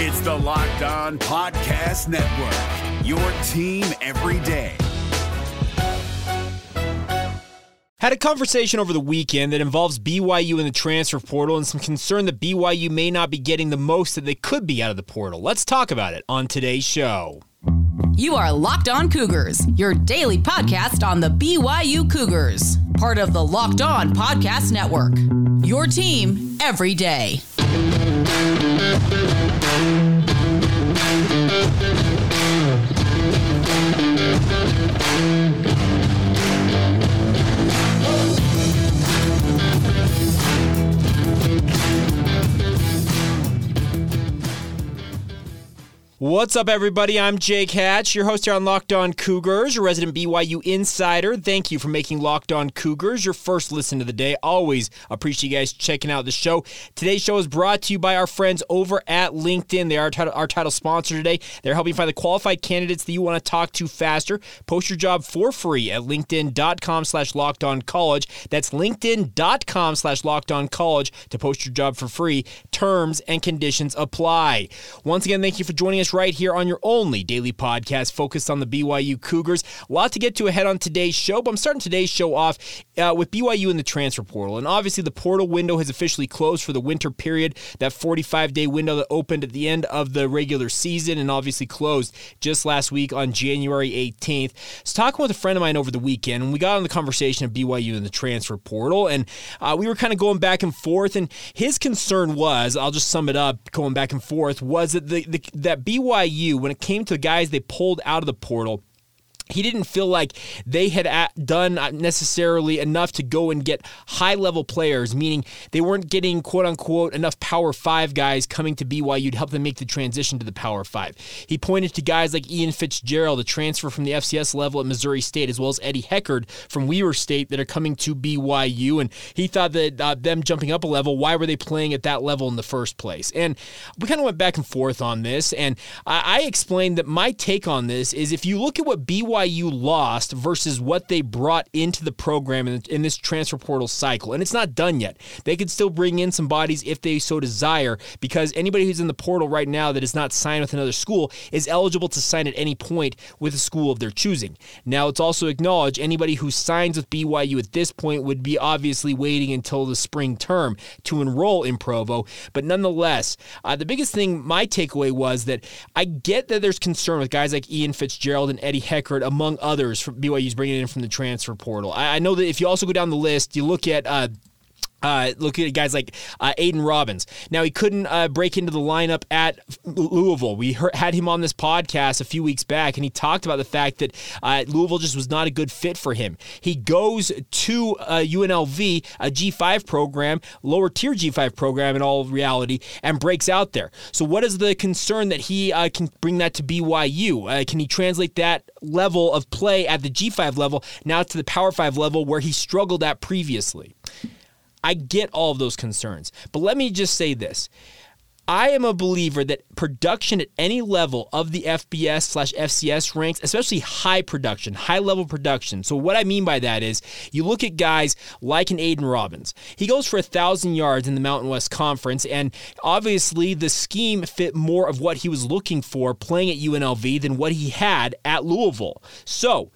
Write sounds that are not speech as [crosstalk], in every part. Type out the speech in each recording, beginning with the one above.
It's the Locked On Podcast Network, your team every day. Had a conversation over the weekend that involves BYU in the transfer portal and some concern that BYU may not be getting the most that they could be out of the portal. Let's talk about it on today's show. You are Locked On Cougars, your daily podcast on the BYU Cougars, part of the Locked On Podcast Network. Your team every day. Thank you. What's up, everybody? I'm Jake Hatch, your host here on Locked On Cougars, your resident BYU insider. Thank you for making Locked On Cougars your first listen of the day. Always appreciate you guys checking out the show. Today's show is brought to you by our friends over at LinkedIn. They are our title, our title sponsor today. They're helping find the qualified candidates that you want to talk to faster. Post your job for free at linkedin.com slash locked on college. That's linkedin.com slash locked on college to post your job for free. Terms and conditions apply. Once again, thank you for joining us right here on your only daily podcast focused on the BYU Cougars. A lot to get to ahead on today's show, but I'm starting today's show off uh, with BYU in the transfer portal. And obviously, the portal window has officially closed for the winter period, that 45 day window that opened at the end of the regular season and obviously closed just last week on January 18th. So, talking with a friend of mine over the weekend, and we got on the conversation of BYU in the transfer portal, and uh, we were kind of going back and forth. And his concern was, I'll just sum it up, going back and forth, was that the, the that BYU BYU, when it came to the guys they pulled out of the portal, he didn't feel like they had done necessarily enough to go and get high level players, meaning they weren't getting quote unquote enough Power Five guys coming to BYU to help them make the transition to the Power Five. He pointed to guys like Ian Fitzgerald, the transfer from the FCS level at Missouri State, as well as Eddie Heckard from Weber State that are coming to BYU. And he thought that uh, them jumping up a level, why were they playing at that level in the first place? And we kind of went back and forth on this. And I, I explained that my take on this is if you look at what BYU BYU lost versus what they brought into the program in, in, this transfer portal cycle. And it's not done yet. They could still bring in some bodies if they so desire, because anybody who's in the portal right now that is not signed with another school is eligible to sign at any point with a school of their choosing. Now, it's also acknowledged anybody who signs with BYU at this point would be obviously waiting until the spring term to enroll in Provo. But nonetheless, uh, the biggest thing, my takeaway was that I get that there's concern with guys like Ian Fitzgerald and Eddie Heckard among others, BYU's bringing in from the transfer portal. I, I know that if you also go down the list, you look at uh, uh, look at guys like uh, Aidan Robbins. Now he couldn't uh, break into the lineup at Louisville. We heard, had him on this podcast a few weeks back, and he talked about the fact that uh, Louisville just was not a good fit for him. He goes to UNLV, uh, a G5 program, lower tier G5 program in all reality, and breaks out there. So what is the concern that he uh, can bring that to BYU? can he translate that level of play at the G5 level now to the Power 5 level where he struggled at previously? I get all of those concerns. But let me just say this. I am a believer that production at any level of the FBS slash FCS ranks, especially high production, high level production. So, what I mean by that is you look at guys like an Aidan Robbins. He goes for a thousand yards in the Mountain West Conference, and obviously the scheme fit more of what he was looking for playing at UNLV than what he had at Louisville. So,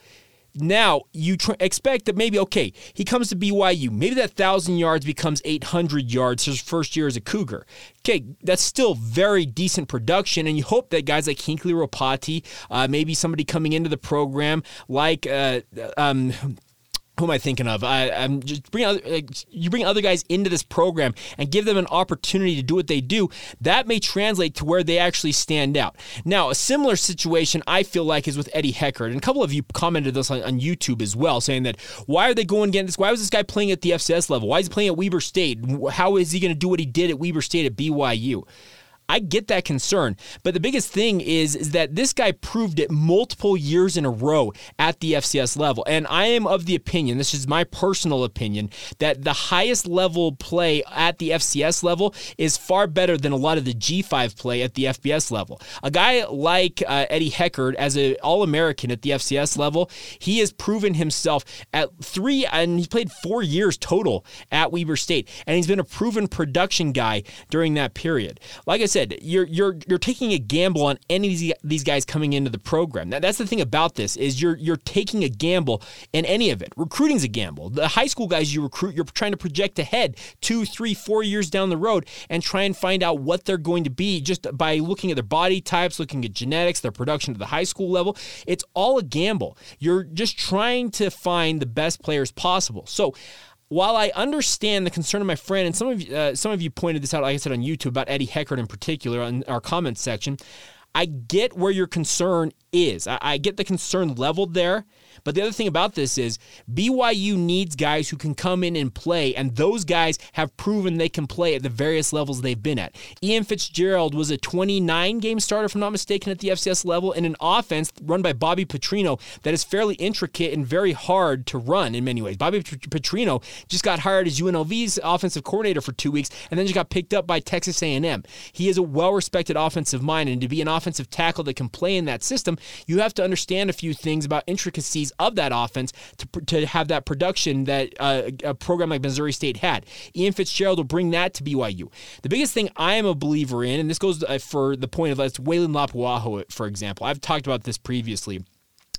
now you tr- expect that maybe okay he comes to BYU maybe that thousand yards becomes 800 yards his first year as a Cougar. Okay that's still very decent production and you hope that guys like Hinckley Ropati uh, maybe somebody coming into the program like uh, um, who am I thinking of? I, am just bring other, like, you bring other guys into this program and give them an opportunity to do what they do. That may translate to where they actually stand out. Now, a similar situation I feel like is with Eddie Heckard, and a couple of you commented this on, on YouTube as well, saying that why are they going against this? Why was this guy playing at the FCS level? Why is he playing at Weber State? How is he going to do what he did at Weber State at BYU? I get that concern. But the biggest thing is, is that this guy proved it multiple years in a row at the FCS level. And I am of the opinion, this is my personal opinion, that the highest level play at the FCS level is far better than a lot of the G5 play at the FBS level. A guy like uh, Eddie Heckard, as an All American at the FCS level, he has proven himself at three, and he played four years total at Weber State. And he's been a proven production guy during that period. Like I said, said, you're you're you're taking a gamble on any of these, guys coming into the program. Now, that's the thing about this is you're you're taking a gamble in any of it. Recruiting's a gamble. The high school guys you recruit, you're trying to project ahead two, three, four years down the road and try and find out what they're going to be just by looking at their body types, looking at genetics, their production at the high school level. It's all a gamble. You're just trying to find the best players possible. So while I understand the concern of my friend, and some of uh, some of you pointed this out, like I said on YouTube about Eddie Heckard in particular in our comments section, I get where your concern is. I, I get the concern leveled there. But the other thing about this is BYU needs guys who can come in and play, and those guys have proven they can play at the various levels they've been at. Ian Fitzgerald was a 29 game starter, if I'm not mistaken, at the FCS level in an offense run by Bobby Petrino that is fairly intricate and very hard to run in many ways. Bobby Petrino just got hired as UNLV's offensive coordinator for two weeks and then just got picked up by Texas A&M. He is a well-respected offensive mind, and to be an offensive tackle that can play in that system, you have to understand a few things about intricacies of that offense to, to have that production that uh, a program like Missouri State had. Ian Fitzgerald will bring that to BYU. The biggest thing I am a believer in, and this goes uh, for the point of let's Weylin Lapuaho, for example. I've talked about this previously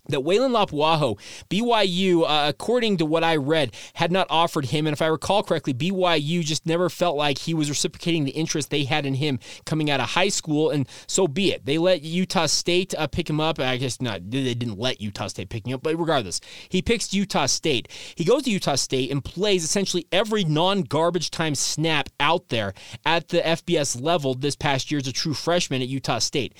that Weylin Lapuaho, BYU, uh, according to what I read, had not offered him. And if I recall correctly, BYU just never felt like he was reciprocating the interest they had in him coming out of high school. And so be it. They let Utah State uh, pick him up. I guess not, they didn't let Utah State pick him up, but regardless, he picks Utah State. He goes to Utah State and plays essentially every non garbage time snap out there at the FBS level this past year as a true freshman at Utah State.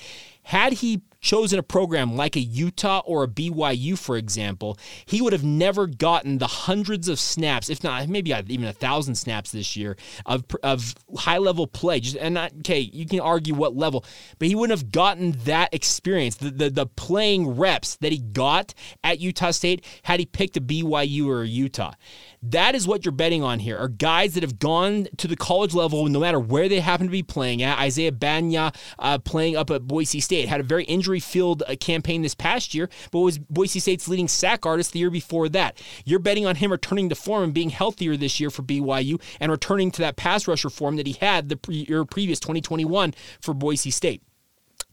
Had he chosen a program like a Utah or a BYU, for example, he would have never gotten the hundreds of snaps, if not maybe even a thousand snaps this year of, of high level play. Just, and not, okay, you can argue what level, but he wouldn't have gotten that experience, the, the, the playing reps that he got at Utah State had he picked a BYU or a Utah. That is what you're betting on here are guys that have gone to the college level no matter where they happen to be playing at. Isaiah Bagnah uh, playing up at Boise State had a very injury filled uh, campaign this past year, but was Boise State's leading sack artist the year before that. You're betting on him returning to form and being healthier this year for BYU and returning to that pass rusher form that he had the pre- year previous 2021 for Boise State.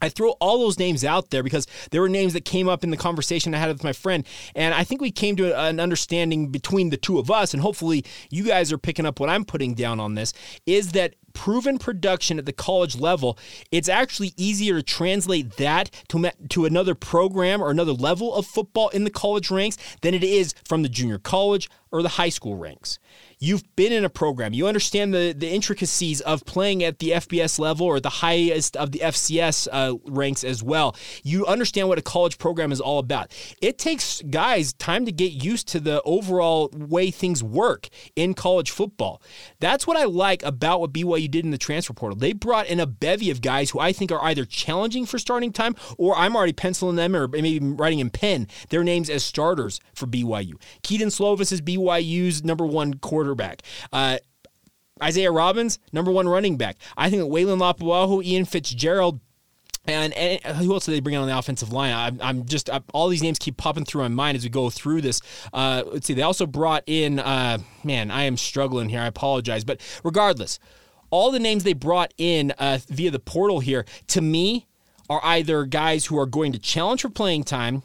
I throw all those names out there because there were names that came up in the conversation I had with my friend. And I think we came to an understanding between the two of us, and hopefully you guys are picking up what I'm putting down on this, is that proven production at the college level, it's actually easier to translate that to, to another program or another level of football in the college ranks than it is from the junior college or the high school ranks. You've been in a program. You understand the, the intricacies of playing at the FBS level or the highest of the FCS uh, ranks as well. You understand what a college program is all about. It takes guys time to get used to the overall way things work in college football. That's what I like about what BYU did in the transfer portal. They brought in a bevy of guys who I think are either challenging for starting time or I'm already penciling them or maybe writing in pen their names as starters for BYU. Kedon Slovis is BYU's number one quarter quarterback. Uh, Isaiah Robbins, number one running back. I think that Weylin Lapuaho, Ian Fitzgerald, and, and, who else did they bring on the offensive line? I'm, I'm just I, all these names keep popping through my mind as we go through this. Uh, let's see. They also brought in. Uh, man, I am struggling here. I apologize, but regardless, all the names they brought in uh, via the portal here to me are either guys who are going to challenge for playing time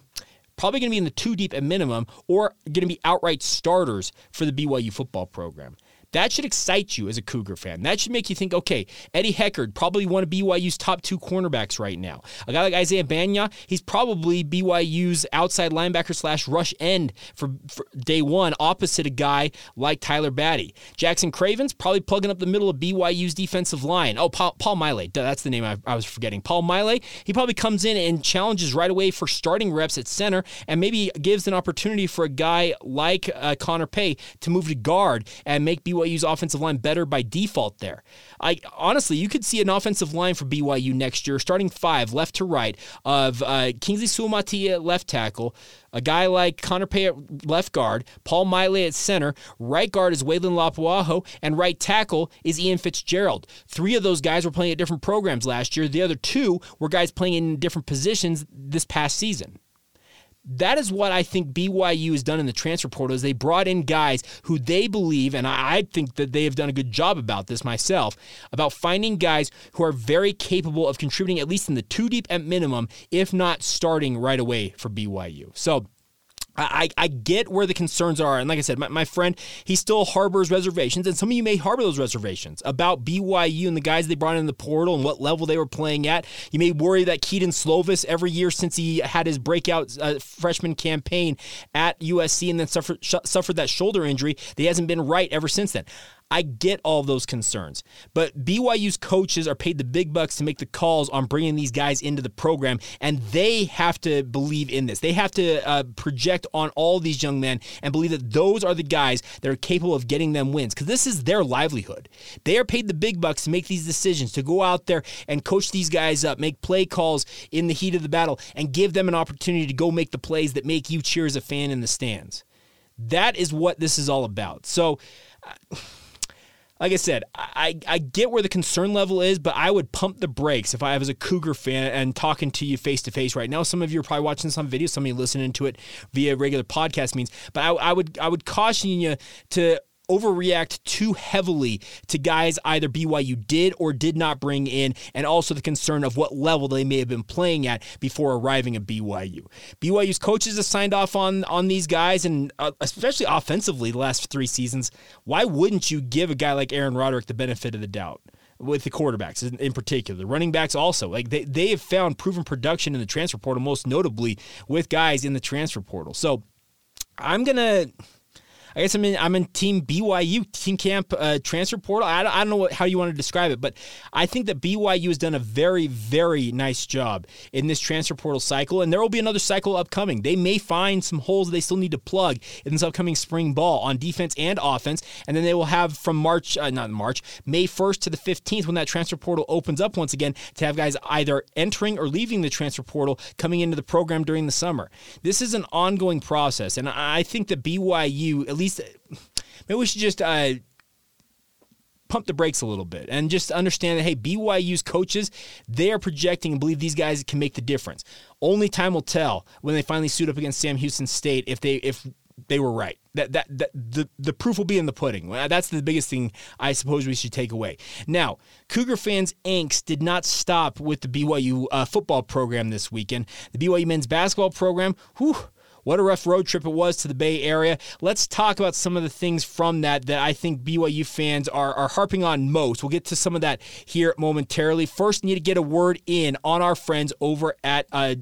probably going to be in the two deep at minimum, or going to be outright starters for the BYU football program. That should excite you as a Cougar fan. That should make you think, okay, Eddie Heckard, probably one of BYU's top two cornerbacks right now. A guy like Isaiah Bagnah, he's probably BYU's outside linebacker slash rush end for, for, day one, opposite a guy like Tyler Batty. Jackson Cravens, probably plugging up the middle of BYU's defensive line. Oh, Paul, Paul Maile, that's the name I, I was forgetting. Paul Maile, he probably comes in and challenges right away for starting reps at center and maybe gives an opportunity for a guy like uh, Connor Pay to move to guard and make BYU BYU's offensive line better by default there. I honestly, you could see an offensive line for BYU next year, starting five left to right of uh, Kingsley Suamataia at left tackle, a guy like Connor Pay at left guard, Paul Maile at center, right guard is Weylin Lapuaho, and right tackle is Ian Fitzgerald. Three of those guys were playing at different programs last year. The other two were guys playing in different positions this past season that is what I think BYU has done in the transfer portal is they brought in guys who they believe, and I think that they have done a good job about this myself, about finding guys who are very capable of contributing at least in the two deep at minimum, if not starting right away for BYU. So I, I get where the concerns are. And like I said, my, my friend, he still harbors reservations. And some of you may harbor those reservations about BYU and the guys they brought in the portal and what level they were playing at. You may worry that Kedon Slovis, every year since he had his breakout uh, freshman campaign at USC and then suffered, sh- suffered that shoulder injury, that he hasn't been right ever since then. I get all those concerns, but BYU's coaches are paid the big bucks to make the calls on bringing these guys into the program, and they have to believe in this. They have to uh, project on all these young men and believe that those are the guys that are capable of getting them wins because this is their livelihood. They are paid the big bucks to make these decisions, to go out there and coach these guys up, make play calls in the heat of the battle, and give them an opportunity to go make the plays that make you cheer as a fan in the stands. That is what this is all about. So, uh, like I said, I, I get where the concern level is, but I would pump the brakes if I was a Cougar fan and talking to you face to face right now. Some of you are probably watching this on video, some of you listening to it via regular podcast means, but I, I would I would caution you to overreact too heavily to guys either BYU did or did not bring in, and also the concern of what level they may have been playing at before arriving at BYU. BYU's coaches have signed off on on these guys, and uh, especially offensively, the last three seasons. Why wouldn't you give a guy like Aaron Roderick the benefit of the doubt? with the quarterbacks in, in, particular. The running backs also. Like they, they have found proven production in the transfer portal, most notably with guys in the transfer portal. So I'm gonna I guess I'm in I'm in Team BYU, Team Camp uh, Transfer Portal. I, I don't know what, how you want to describe it, but I think that BYU has done a very very nice job in this transfer portal cycle, and there will be another cycle upcoming. They may find some holes they still need to plug in this upcoming spring ball on defense and offense, and then they will have from March, uh, not March, May 1st to the 15th when that transfer portal opens up once again to have guys either entering or leaving the transfer portal coming into the program during the summer. This is an ongoing process, and I think that BYU, at least least maybe we should just uh, pump the brakes a little bit and just understand that hey BYU's coaches they are projecting and believe these guys can make the difference. Only time will tell when they finally suit up against Sam Houston State if they if they were right. That, that that the the proof will be in the pudding. That's the biggest thing I suppose we should take away. Now, Cougar fans' angst did not stop with the BYU uh, football program this weekend. The BYU men's basketball program, whew, what a rough road trip it was to the Bay Area. Let's talk about some of the things from that that I think BYU fans are, are harping on most. We'll get to some of that here momentarily. First, need to get a word in on our friends over at uh,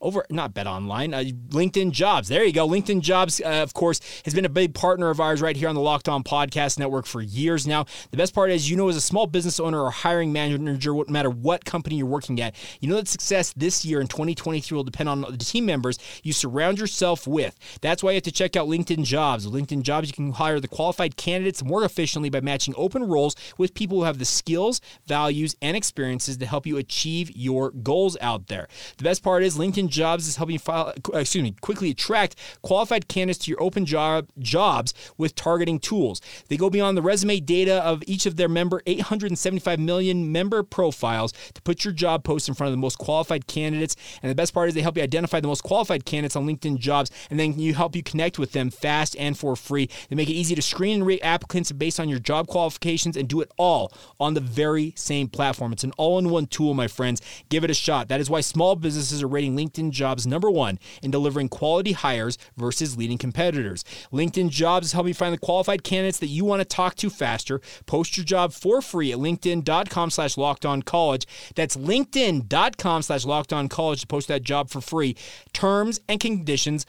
over not Bet Online, uh, LinkedIn Jobs. There you go. LinkedIn Jobs, uh, of course, has been a big partner of ours right here on the Locked On Podcast Network for years now. The best part is, you know, as a small business owner or hiring manager, no matter what company you're working at, you know that success this year in 2023 will depend on the team members you surround yourself yourself with. That's why you have to check out LinkedIn Jobs. With LinkedIn Jobs, you can hire the qualified candidates more efficiently by matching open roles with people who have the skills, values, and experiences to help you achieve your goals out there. The best part is LinkedIn Jobs is helping you file, uh, excuse me, quickly attract qualified candidates to your open job jobs with targeting tools. They go beyond the resume data of each of their member 875 million member profiles to put your job post in front of the most qualified candidates. And the best part is they help you identify the most qualified candidates on LinkedIn Jobs jobs, and then you help you connect with them fast and for free. They make it easy to screen and rate applicants based on your job qualifications and do it all on the very same platform. It's an all in one tool, my friends. Give it a shot. That is why small businesses are rating LinkedIn jobs number one in delivering quality hires versus leading competitors. LinkedIn jobs is you find the qualified candidates that you want to talk to faster. Post your job for free at linkedin.com slash locked on college. That's linkedin.com slash locked on college to post that job for free. Terms and conditions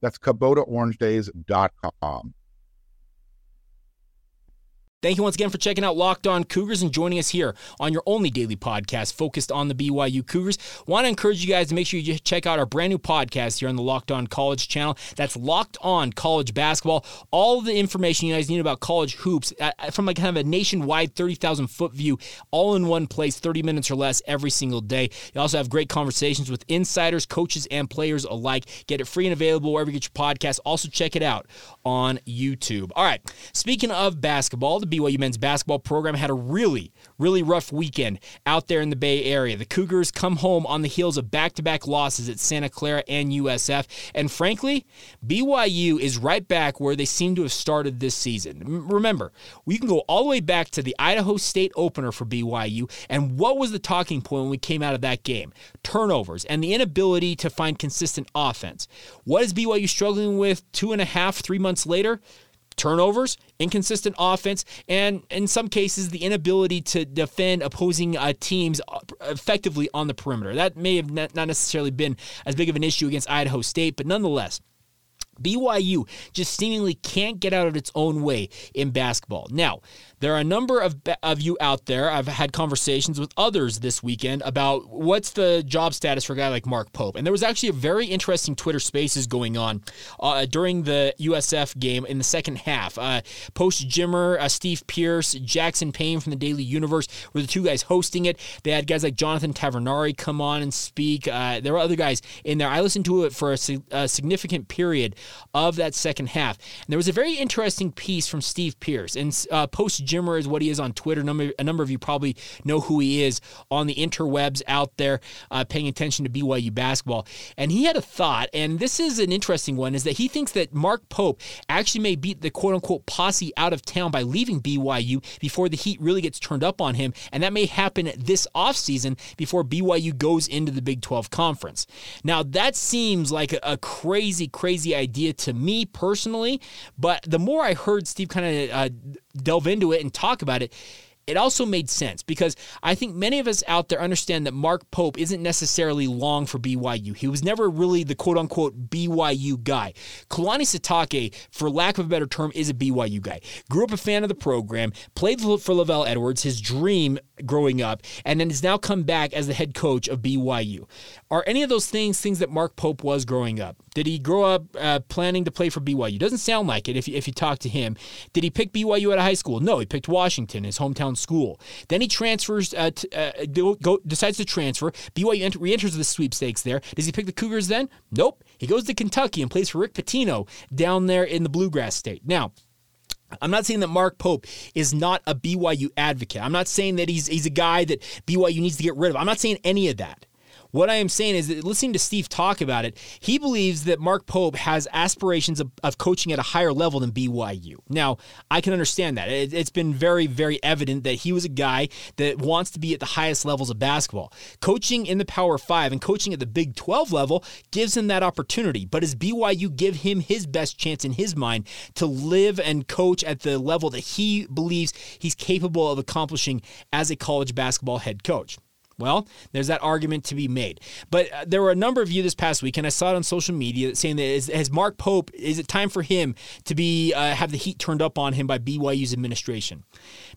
that's KubotaOrangeDays.com. Thank you once again for checking out Locked On Cougars and joining us here on your only daily podcast focused on the BYU Cougars. Want to encourage you guys to make sure you check out our brand new podcast here on the Locked On College channel. That's Locked On College Basketball. All the information you guys need about college hoops uh, uh, from like kind of a nationwide 30,000 foot view, all in one place, 30 minutes or less every single day. You also have great conversations with insiders, coaches, and players alike. Get it free and available wherever you get your podcast. Also, check it out on YouTube. All right, speaking of basketball, the BYU men's basketball program had a really, really rough weekend out there in the Bay Area. The Cougars come home on the heels of back to back losses at Santa Clara and USF. And frankly, BYU is right back where they seem to have started this season. Remember, we can go all the way back to the Idaho State opener for BYU. And what was the talking point when we came out of that game? Turnovers and the inability to find consistent offense. What is BYU struggling with two and a half, three months later? Turnovers, inconsistent offense, and in some cases, the inability to defend opposing uh, teams uh, effectively on the perimeter. That may have not necessarily been as big of an issue against Idaho State, but nonetheless, BYU just seemingly can't get out of its own way in basketball. Now, there are a number of, of you out there. I've had conversations with others this weekend about what's the job status for a guy like Mark Pope. And there was actually a very interesting Twitter spaces going on uh, during the USF game in the second half. Uh, Post Jimmer, uh, Steve Pierce, Jackson Payne from the Daily Universe were the two guys hosting it. They had guys like Jonathan Tavernari come on and speak. Uh, there were other guys in there. I listened to it for a, a significant period of that second half. And there was a very interesting piece from Steve Pierce. And uh, Post Jimmer is what he is on Twitter. Number, a number of you probably know who he is on the interwebs out there uh, paying attention to BYU basketball. And he had a thought, and this is an interesting one, is that he thinks that Mark Pope actually may beat the quote unquote posse out of town by leaving BYU before the heat really gets turned up on him. And that may happen this offseason before BYU goes into the Big 12 conference. Now, that seems like a, a crazy, crazy idea to me personally, but the more I heard Steve kind of uh, delve into it and talk about it, it also made sense because I think many of us out there understand that Mark Pope isn't necessarily long for BYU. He was never really the quote unquote BYU guy. Kalani Sitake, for lack of a better term, is a BYU guy. Grew up a fan of the program, played for LaVell Edwards, his dream growing up, and then has now come back as the head coach of BYU. Are any of those things things that Mark Pope was growing up? Did he grow up uh, planning to play for BYU? Doesn't sound like it if you, if you talk to him. Did he pick BYU out of high school? No, he picked Washington, his hometown school. Then he transfers, uh, uh, go, decides to transfer. BYU ent- re-enters the sweepstakes there. Does he pick the Cougars then? Nope. He goes to Kentucky and plays for Rick Pitino down there in the Bluegrass State. Now, I'm not saying that Mark Pope is not a BYU advocate. I'm not saying that he's he's a guy that BYU needs to get rid of. I'm not saying any of that. What I am saying is that listening to Steve talk about it, he believes that Mark Pope has aspirations of, of coaching at a higher level than BYU. Now, I can understand that. It, it's been very, very evident that he was a guy that wants to be at the highest levels of basketball. Coaching in the Power Five and coaching at the Big 12 level gives him that opportunity. But does BYU give him his best chance in his mind to live and coach at the level that he believes he's capable of accomplishing as a college basketball head coach? Well, there's that argument to be made. But uh, there were a number of you this past week, and I saw it on social media saying that is, has Mark Pope, is it time for him to be uh, have the heat turned up on him by BYU's administration?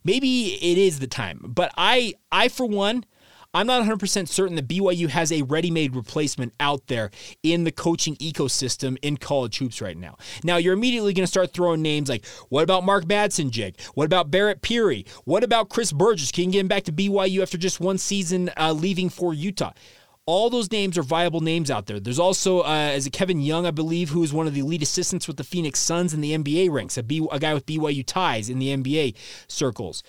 Maybe it is the time, but I, I for one, I'm not 100% certain that BYU has a ready made replacement out there in the coaching ecosystem in college hoops right now. Now, you're immediately going to start throwing names like, what about Mark Madsen, Jake? What about Barrett Peery? What about Chris Burgess? Can you get him back to BYU after just one season uh, leaving for Utah? all those names are viable names out there. There's also uh, a Kevin Young, I believe, who is one of the lead assistants with the Phoenix Suns in the NBA ranks, a, B, a guy with BYU ties in the NBA circles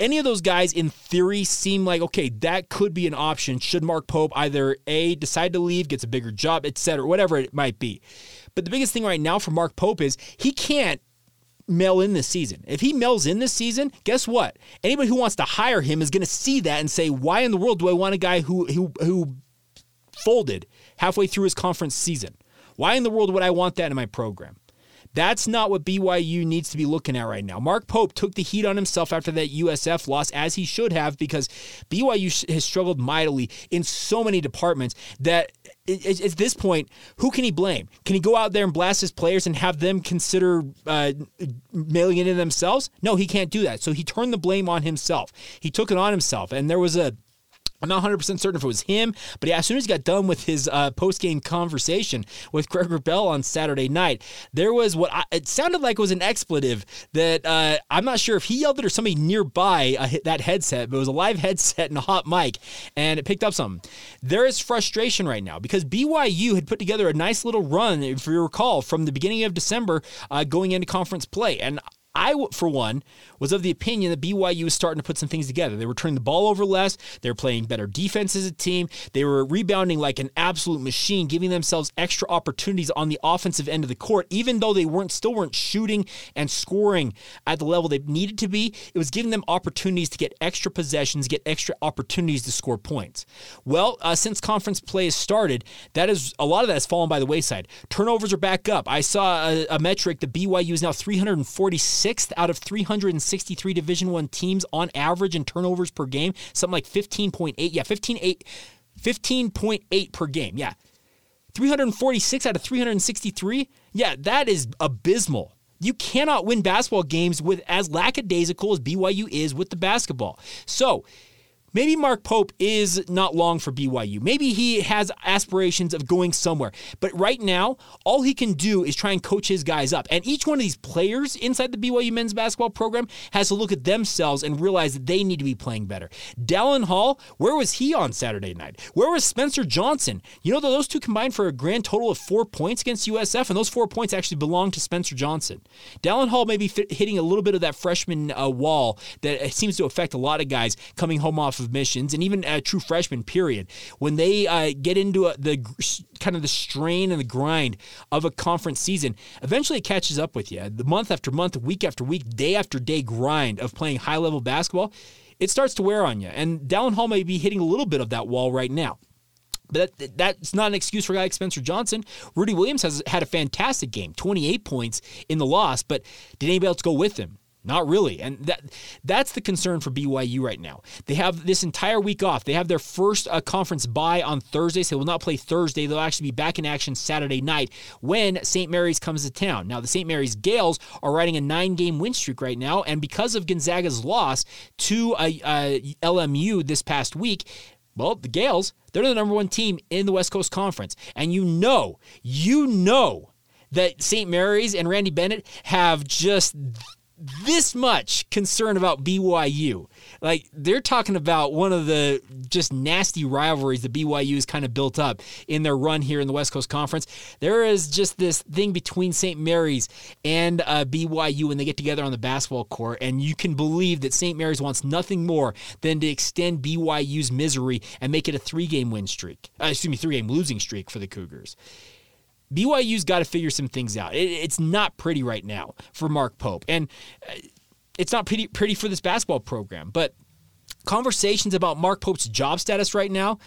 any of those guys in theory seem like okay that could be an option. Should mark pope either a decide to leave gets a bigger job etc whatever it might be. But the biggest thing right now for mark pope is he can't mail in this season. If he mails in this season guess what? Anybody who wants to hire him is going to see that and say why in the world do i want a guy who who who folded halfway through his conference season? Why in the world would i want that in my program That's not what BYU needs to be looking at right now. Mark Pope took the heat on himself after that USF loss, as he should have, because BYU has struggled mightily in so many departments that at this point, who can he blame? Can he go out there and blast his players and have them consider uh, mailing it in themselves? No, he can't do that. So he turned the blame on himself. He took it on himself. And there was a I'm not 100% certain if it was him, but yeah, as soon as he got done with his uh, post game conversation with Greg Wrubell on Saturday night, there was what I, it sounded like was an expletive that uh, I'm not sure if he yelled it or somebody nearby uh, that headset, but it was a live headset and a hot mic, and it picked up something. There is frustration right now because BYU had put together a nice little run, if you recall, from the beginning of December uh, going into conference play. And I, for one, was of the opinion that BYU was starting to put some things together. They were turning the ball over less. They were playing better defense as a team. They were rebounding like an absolute machine, giving themselves extra opportunities on the offensive end of the court, even though they weren't still weren't shooting and scoring at the level they needed to be. It was giving them opportunities to get extra possessions, get extra opportunities to score points. Well, uh, since conference play has started, that is a lot of that has fallen by the wayside. Turnovers are back up. I saw a, a metric that BYU is now 346 sixth out of 363 Division One teams on average in turnovers per game, something like 15.8. Yeah, 15.8, 15.8 per game. Yeah. 346 out of 363. Yeah, that is abysmal. You cannot win basketball games with as lackadaisical as BYU is with the basketball. So, Maybe Mark Pope is not long for BYU. Maybe he has aspirations of going somewhere. But right now, all he can do is try and coach his guys up. And each one of these players inside the BYU men's basketball program has to look at themselves and realize that they need to be playing better. Dallin Hall, where was he on Saturday night? Where was Spencer Johnson? You know, those two combined for a grand total of four points against USF, and those four points actually belong to Spencer Johnson. Dallin Hall may be hitting a little bit of that freshman uh, wall that seems to affect a lot of guys coming home off of missions and even a true freshman period when they uh, get into a, the kind of the strain and the grind of a conference season eventually it catches up with you the month after month week after week day after day grind of playing high level basketball it starts to wear on you and Dallin Hall may be hitting a little bit of that wall right now but that, that's not an excuse for a guy like Spencer Johnson. Rudi Williams has had a fantastic game, 28 points in the loss, but did anybody else go with him? Not really. And that that's the concern for BYU right now. They have this entire week off. They have their first uh, conference bye on Thursday, so they will not play Thursday. They'll actually be back in action Saturday night when St. Mary's comes to town. Now, the St. Mary's Gaels are riding a nine game win streak right now, and because of Gonzaga's loss to uh, uh, LMU this past week, well, the Gaels, they're the number one team in the West Coast Conference. And you know, you know that St. Mary's and Randy Bennett have just this much concern about BYU. Like they're talking about one of the just nasty rivalries that BYU has kind of built up in their run here in the West Coast Conference. There is just this thing between St. Mary's and uh, BYU when they get together on the basketball court, and you can believe that St. Mary's wants nothing more than to extend BYU's misery and make it a three-game win streak. Uh, excuse me, three-game losing streak for the Cougars. BYU's got to figure some things out. It, it's not pretty right now for Mark Pope, and uh, it's not pretty pretty for this basketball program. But conversations about Mark Pope's job status right now,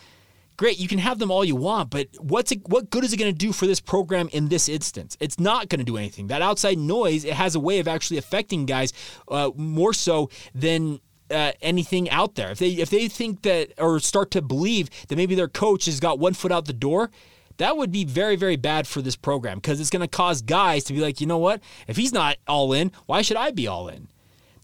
great. You can have them all you want, but what's it, what good is it going to do for this program in this instance? It's not going to do anything. That outside noise it has a way of actually affecting guys uh, more so than uh, anything out there. If they if they think that or start to believe that maybe their coach has got one foot out the door, that would be very, very bad for this program because it's going to cause guys to be like, you know what? If he's not all in, why should I be all in?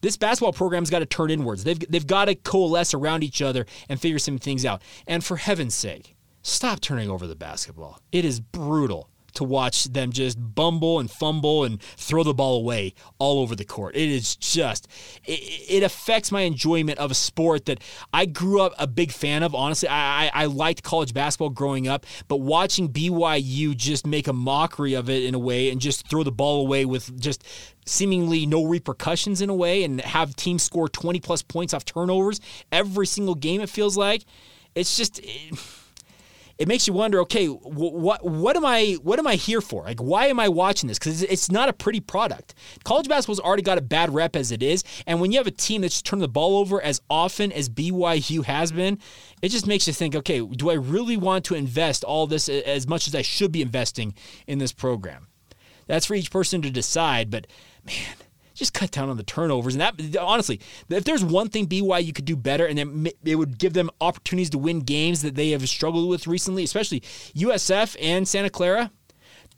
This basketball program's got to turn inwards. They've, they've got to coalesce around each other and figure some things out. And for heaven's sake, stop turning over the basketball. It is brutal to watch them just bumble and fumble and throw the ball away all over the court. It is just, it, it affects my enjoyment of a sport that I grew up a big fan of. Honestly, I, I, I liked college basketball growing up, but watching BYU just make a mockery of it in a way and just throw the ball away with just seemingly no repercussions in a way and have teams score 20 plus points off turnovers every single game, it feels like. It's just. It, it makes you wonder okay what what am i what am i here for? Like why am i watching this? Because it's not a pretty product. College basketball's already got a bad rep as it is and when you have a team that's turning the ball over as often as byu has been it just makes you think okay do i really want to invest all this as much as i should be investing in this program? That's for each person to decide. But man, just cut down on the turnovers. And that, honestly, if there's one thing BYU could do better, and then it would give them opportunities to win games that they have struggled with recently, especially USF and Santa Clara.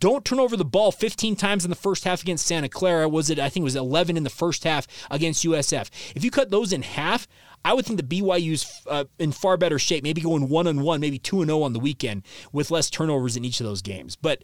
Don't turn over the ball 15 times in the first half against Santa Clara. Was it? I think it was 11 in the first half against USF. If you cut those in half, I would think that BYU's uh, in far better shape. Maybe going one on one, maybe two and zero oh on the weekend with less turnovers in each of those games. But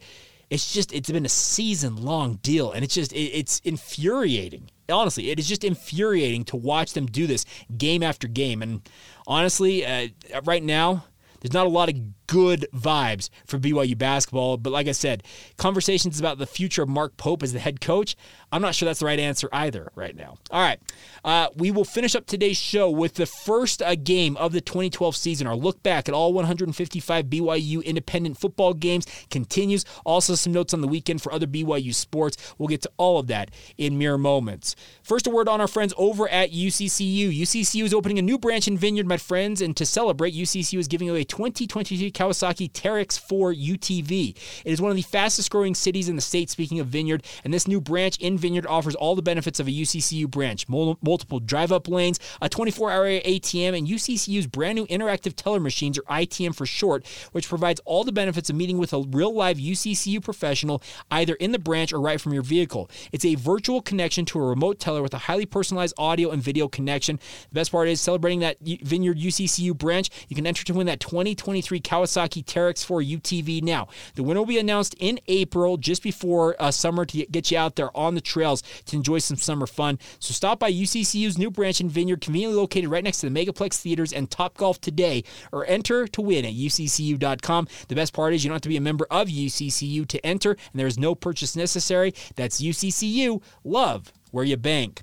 it's just it's been a season long deal, and it's just it, it's infuriating. Honestly, it is just infuriating to watch them do this game after game. And honestly, uh, right now, there's not a lot of good vibes for BYU basketball. But like I said, conversations about the future of Mark Pope as the head coach, I'm not sure that's the right answer either right now. All right. Uh, we will finish up today's show with the first uh, game of the 2012 season. Our look back at all 155 BYU independent football games continues. Also, some notes on the weekend for other BYU sports. We'll get to all of that in mere moments. First, a word on our friends over at UCCU. UCCU is opening a new branch in Vineyard, my friends, and to celebrate, UCCU is giving away 2022 Kawasaki Teryx 4 UTV. It is one of the fastest growing cities in the state, speaking of Vineyard, and this new branch in Vineyard offers all the benefits of a UCCU branch multiple drive up lanes, a 24 hour ATM, and UCCU's brand new interactive teller machines, or ITM for short, which provides all the benefits of meeting with a real live UCCU professional either in the branch or right from your vehicle. It's a virtual connection to a remote teller with a highly personalized audio and video connection. The best part is celebrating that Vineyard UCCU branch, you can enter to win that 2023 Kawasaki Teryx 4 UTV now. The winner will be announced in April, just before uh, summer, to get you out there on the trails to enjoy some summer fun. So stop by UCCU's new branch in Vineyard, conveniently located right next to the Megaplex Theaters and Top Golf today, or enter to win at UCCU.com. The best part is you don't have to be a member of UCCU to enter, and there is no purchase necessary. That's UCCU. Love where you bank.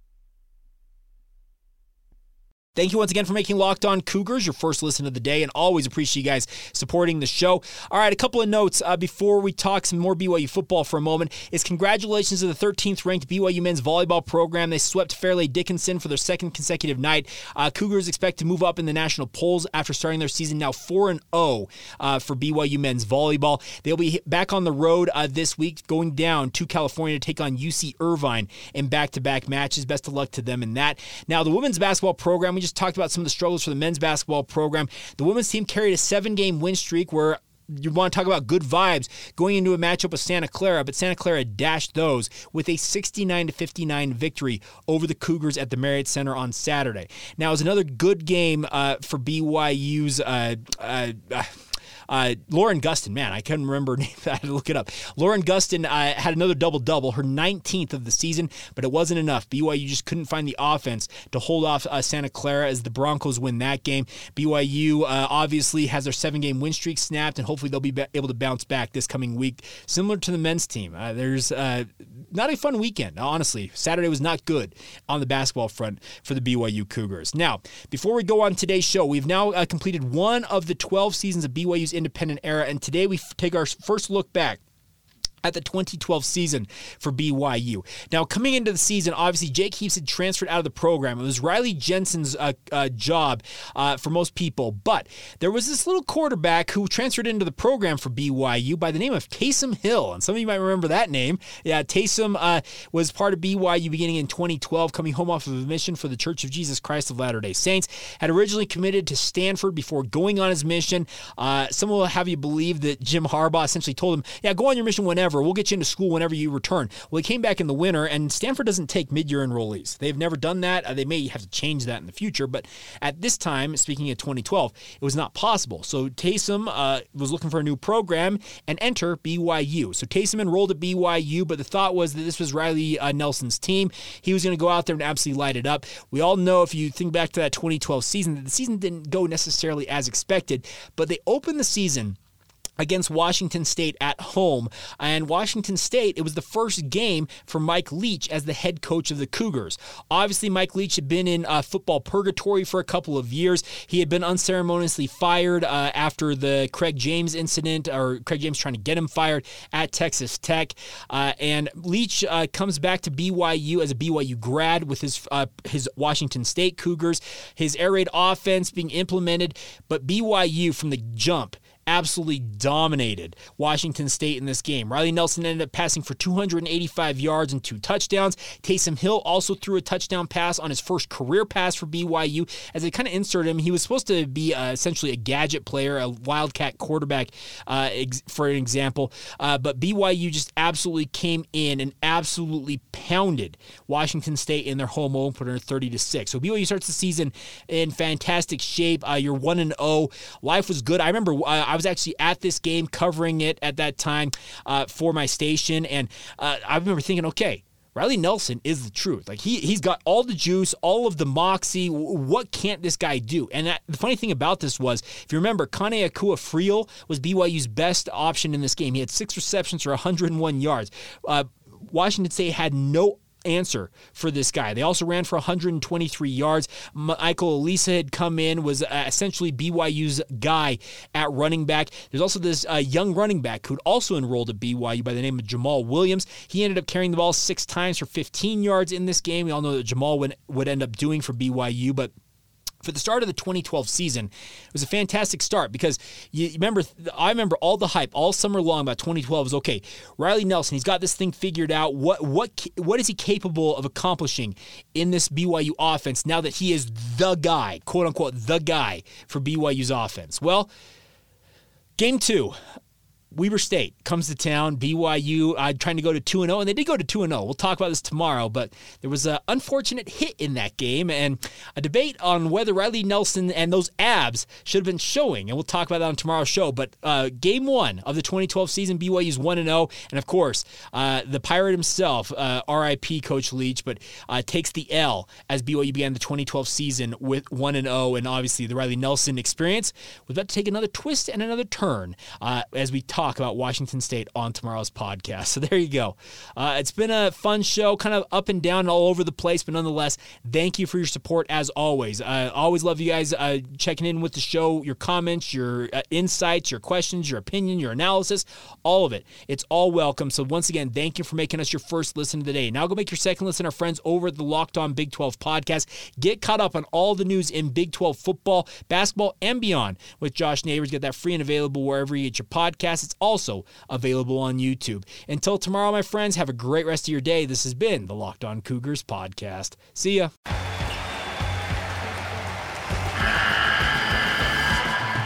Thank you once again for making Locked On Cougars your first listen of the day, and always appreciate you guys supporting the show. All right, a couple of notes uh, before we talk some more BYU football for a moment is congratulations to the 13th ranked BYU men's volleyball program. They swept Fairleigh Dickinson for their second consecutive night. Uh, Cougars expect to move up in the national polls after starting their season now 4 and 0 uh, for BYU men's volleyball. They'll be back on the road uh, this week, going down to California to take on UC Irvine in back to back matches. Best of luck to them in that. Now, the women's basketball program just talked about some of the struggles for the men's basketball program. The women's team carried a seven game win streak where you want to talk about good vibes going into a matchup with Santa Clara, but Santa Clara dashed those with a 69 to 59 victory over the Cougars at the Marriott Center on Saturday. Now, it was another good game uh, for BYU's. Uh, uh, uh, Lauren Gustin, man, I couldn't remember. [laughs] I had to look it up. Lauren Gustin uh, had another double double, her 19th of the season, but it wasn't enough. BYU just couldn't find the offense to hold off uh, Santa Clara as the Broncos win that game. BYU uh, obviously has their seven game win streak snapped, and hopefully they'll be able to bounce back this coming week, similar to the men's team. Uh, there's uh, not a fun weekend, honestly. Saturday was not good on the basketball front for the BYU Cougars. Now, before we go on today's show, we've now completed one of the 12 seasons of BYU's independent era. And today we take our first look back at the 2012 season for BYU. Now, coming into the season, obviously Jake Heaps had transferred out of the program. It was Riley Jensen's uh, uh, job uh, for most people, but there was this little quarterback who transferred into the program for BYU by the name of Taysom Hill, and some of you might remember that name. Yeah, Taysom uh, was part of BYU beginning in 2012, coming home off of a mission for the Church of Jesus Christ of Latter-day Saints. Had originally committed to Stanford before going on his mission. Uh, some will have you believe that Jim Harbaugh essentially told him, "Yeah, go on your mission whenever." We'll get you into school whenever you return. Well, he came back in the winter, and Stanford doesn't take mid year enrollees. They've never done that. Uh, they may have to change that in the future, but at this time, speaking of 2012, it was not possible. So Taysom uh, was looking for a new program and enter BYU. So Taysom enrolled at BYU, but the thought was that this was Riley uh, Nelson's team. He was going to go out there and absolutely light it up. We all know if you think back to that 2012 season, that the season didn't go necessarily as expected, but they opened the season against Washington State at home. And Washington State, it was the first game for Mike Leach as the head coach of the Cougars. Obviously, Mike Leach had been in uh, football purgatory for a couple of years. He had been unceremoniously fired uh, after the Craig James incident, or Craig James trying to get him fired at Texas Tech. Uh, and Leach uh, comes back to BYU as a BYU grad with his uh, his Washington State Cougars, his air raid offense being implemented, but BYU from the jump absolutely dominated Washington State in this game. Riley Nelson ended up passing for 285 yards and two touchdowns. Taysom Hill also threw a touchdown pass on his first career pass for BYU. As they kind of inserted him, he was supposed to be uh, essentially a gadget player, a wildcat quarterback, uh, ex- for an example. Uh, but BYU just absolutely came in and absolutely pounded Washington State in their home opener, 30 to six. So BYU starts the season in fantastic shape. Uh, you're one and zero. Oh. Life was good. I remember uh, I was actually at this game covering it at that time uh, for my station, and uh, I remember thinking, okay. Riley Nelson is the truth. Like he he's got all the juice, all of the moxie. What can't this guy do? And that, the funny thing about this was, if you remember, Kaneakua Friel was BYU's best option in this game. He had six receptions for 101 yards. Uh, Washington State had no answer for this guy. They also ran for 123 yards. Michael Alisa had come in, was uh, essentially BYU's guy at running back. There's also this uh, young running back who'd also enrolled at BYU by the name of Jamaal Williams. He ended up carrying the ball six times for 15 yards in this game. We all know that Jamaal would, would end up doing for BYU, but for the start of the 2012 season, it was a fantastic start because you remember, I remember all the hype all summer long about 2012 was okay. Riley Nelson, he's got this thing figured out. What what what is he capable of accomplishing in this BYU offense now that he is the guy, quote unquote, the guy for BYU's offense? Well, game two, Weber State comes to town. BYU uh, trying to go to 2 and 0, and they did go to 2 and 0. We'll talk about this tomorrow, but there was an unfortunate hit in that game and a debate on whether Riley Nelson and those abs should have been showing, and we'll talk about that on tomorrow's show. But uh, game one of the 2012 season, BYU's 1 and 0, and of course, uh, the Pirate himself, uh, RIP Coach Leach, but uh, takes the L as BYU began the 2012 season with 1 and 0, and obviously the Riley Nelson experience was about to take another twist and another turn uh, as we talk talk about Washington State on tomorrow's podcast. So there you go. Uh, it's been a fun show, kind of up and down all over the place, but nonetheless, thank you for your support as always. I uh, always love you guys uh, checking in with the show, your comments, your uh, insights, your questions, your opinion, your analysis, all of it. It's all welcome. So once again, thank you for making us your first listen of the day. Now go make your second listen, our friends over at the Locked On Big 12 podcast. Get caught up on all the news in Big 12 football, basketball, and beyond with Josh Neighbors. Get that free and available wherever you get your podcasts. Also available on YouTube. Until tomorrow, my friends, have a great rest of your day. This has been the Locked On Cougars podcast. See ya.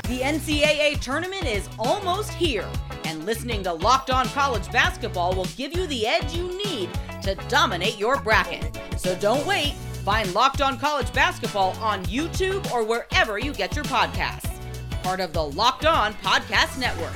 The NCAA tournament is almost here, and listening to Locked On College Basketball will give you the edge you need to dominate your bracket. So don't wait. Find Locked On College Basketball on YouTube or wherever you get your podcasts. Part of the Locked On Podcast Network